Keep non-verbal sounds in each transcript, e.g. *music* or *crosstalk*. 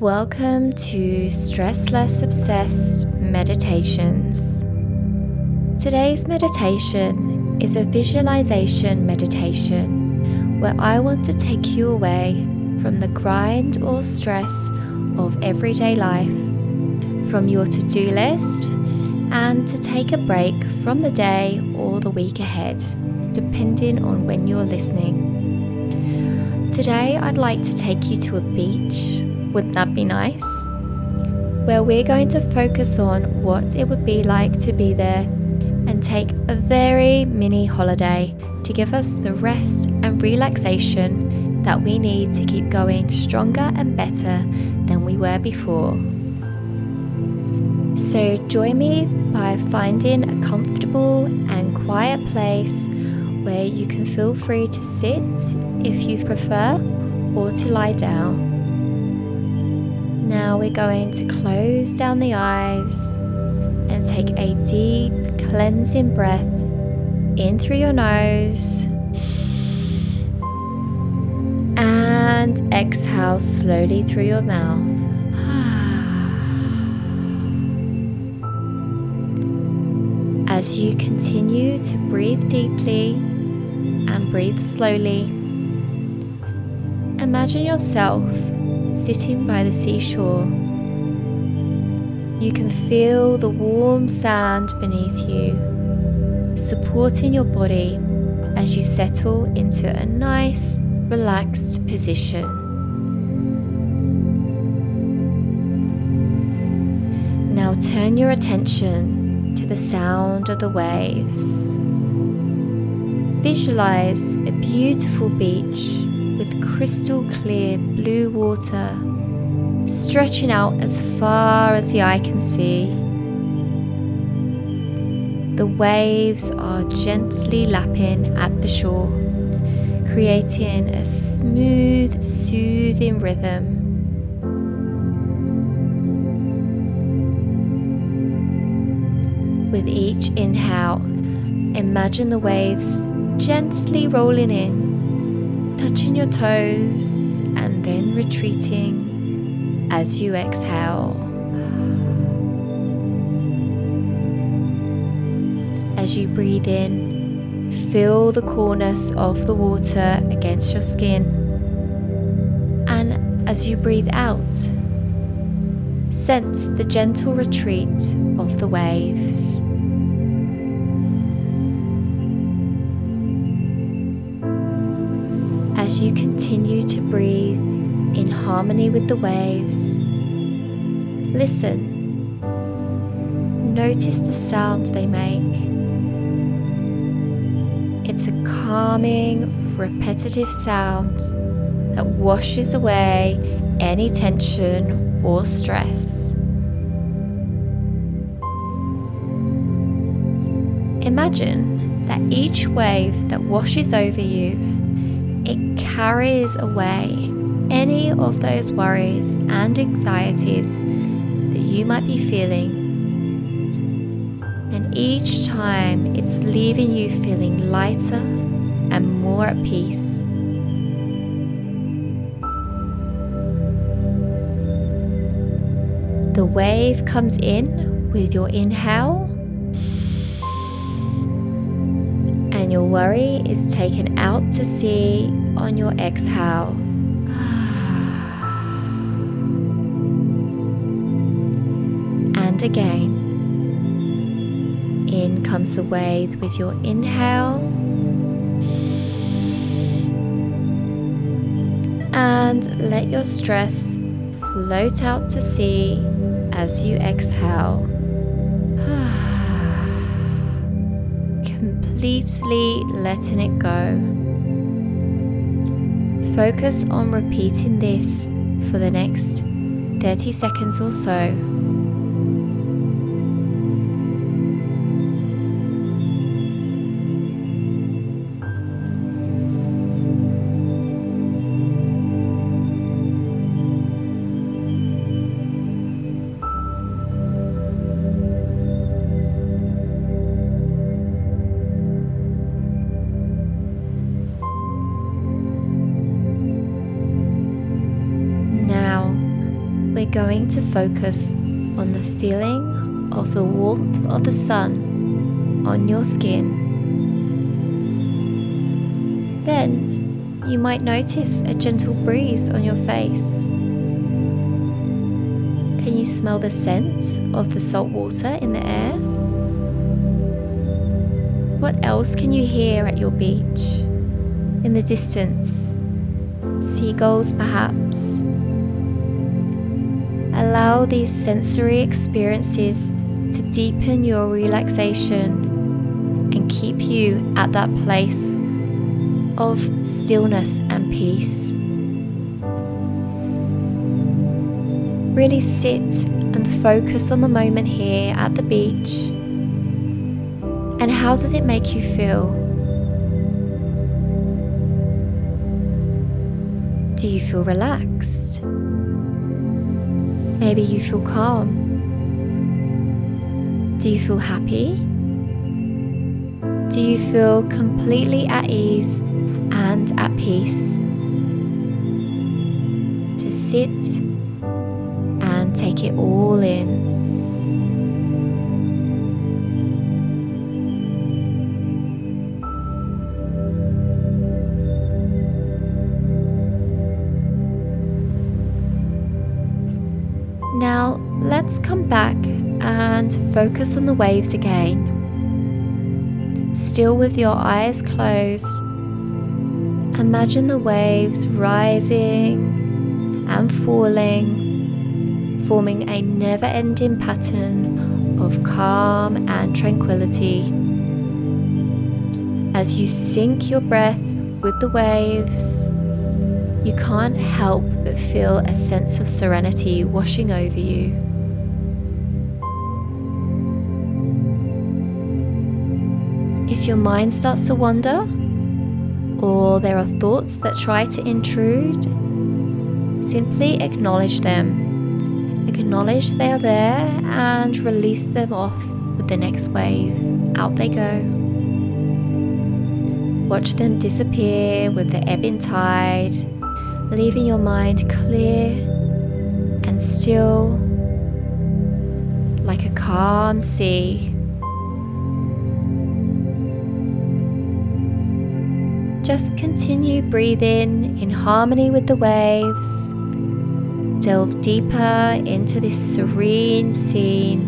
Welcome to Stress Less Obsessed Meditations. Today's meditation is a visualization meditation where I want to take you away from the grind or stress of everyday life, from your to do list, and to take a break from the day or the week ahead, depending on when you're listening. Today, I'd like to take you to a beach would that be nice? Where we're going to focus on what it would be like to be there and take a very mini holiday to give us the rest and relaxation that we need to keep going stronger and better than we were before. So, join me by finding a comfortable and quiet place where you can feel free to sit if you prefer or to lie down. Now we're going to close down the eyes and take a deep cleansing breath in through your nose and exhale slowly through your mouth. As you continue to breathe deeply and breathe slowly, imagine yourself sitting by the seashore. You can feel the warm sand beneath you, supporting your body as you settle into a nice, relaxed position. Now turn your attention to the sound of the waves. Visualize a beautiful beach crystal clear blue water stretching out as far as the eye can see. The waves are gently lapping at the shore, creating a smooth, soothing rhythm. With each inhale, imagine the waves gently rolling in touching your toes and then retreating as you exhale. As you breathe in, feel the coolness of the water against your skin. And as you breathe out, sense the gentle retreat of the waves. You continue to breathe in harmony with the waves. Listen. Notice the sound they make. It's a calming, repetitive sound that washes away any tension or stress. Imagine that each wave that washes over you carries away any of those worries and anxieties that you might be feeling. And each time it's leaving you feeling lighter and more at peace. The wave comes in with your inhale and your worry is taken out to sea on your exhale. *sighs* And again. In comes the wave with your inhale. And let your stress float out to sea as you exhale. *sighs* *sighs* completely letting it go. Focus on repeating this for the next 30 seconds or so. Going to focus on the feeling of the warmth of the sun on your skin. Then you might notice a gentle breeze on your face. Can you smell the scent of the salt water in the air? What else can you hear at your beach? In the distance? Seagulls, perhaps? Allow these sensory experiences to deepen your relaxation and keep you at that place of stillness and peace. Really sit and focus on the moment here at the beach. And how does it make you feel? Do you feel relaxed? Maybe you feel calm. Do you feel happy? Do you feel completely at ease and at peace? Just sit and take it all in. Back and focus on the waves again. Still with your eyes closed, imagine the waves rising and falling, forming a never ending pattern of calm and tranquility. As you sync your breath with the waves, you can't help but feel a sense of serenity washing over you. If your mind starts to wander, or there are thoughts that try to intrude, simply acknowledge them. Acknowledge they are there and release them off with the next wave. Out they go. Watch them disappear with the ebbing tide leaving your mind clear and still like a calm sea. Just continue breathing in harmony with the waves. Delve deeper into this serene scene.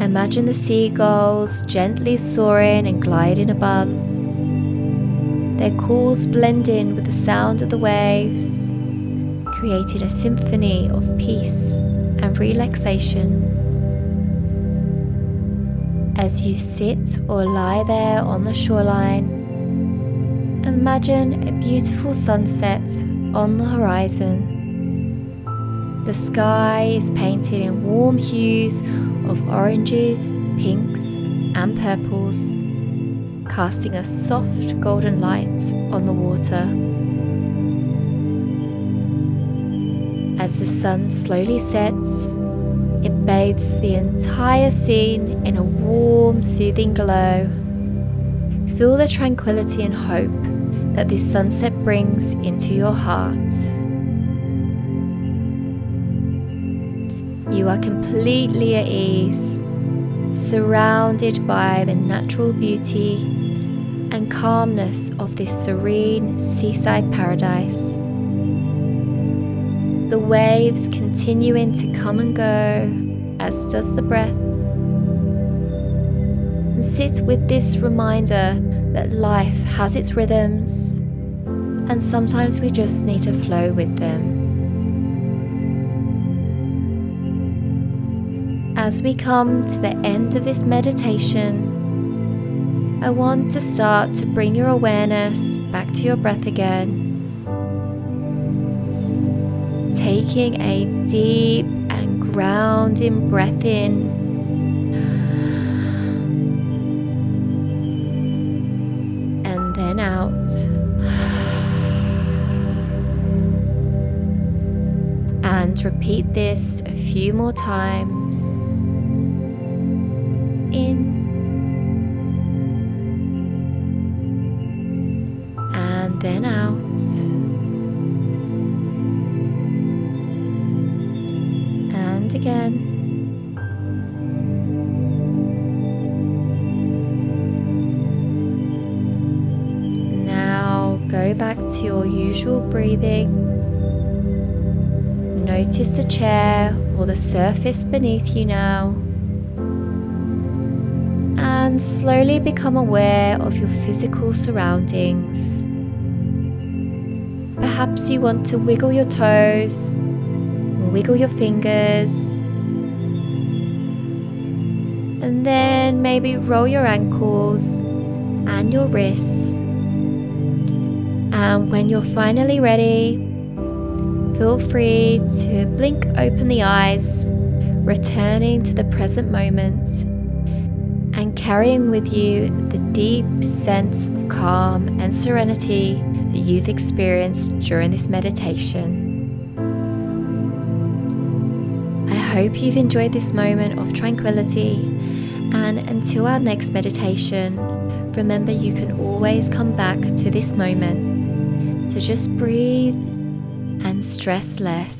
Imagine the seagulls gently soaring and gliding above their calls blend in with the sound of the waves, creating a symphony of peace and relaxation. As you sit or lie there on the shoreline, imagine a beautiful sunset on the horizon. The sky is painted in warm hues of oranges, pinks, and purples casting a soft golden light on the water. As the sun slowly sets, it bathes the entire scene in a warm, soothing glow. Feel the tranquility and hope that this sunset brings into your heart. You are completely at ease, surrounded by the natural beauty and calmness of this serene seaside paradise. The waves continuing to come and go, as does the breath. And sit with this reminder that life has its rhythms, and sometimes we just need to flow with them. As we come to the end of this meditation, I want to start to bring your awareness back to your breath again. Taking a deep and grounding breath in. And repeat this a few more times. In and then out. and again. Now go back to your usual breathing. Notice the chair or the surface beneath you now. And slowly become aware of your physical surroundings. Perhaps you want to wiggle your toes, wiggle your fingers, and then maybe roll your ankles and your wrists. And when you're finally ready, feel free to blink open the eyes, returning to the present moment and carrying with you the deep sense of calm and serenity that you've experienced during this meditation. I hope you've enjoyed this moment of tranquility, and until our next meditation, remember you can always come back to this moment. So just breathe stress less.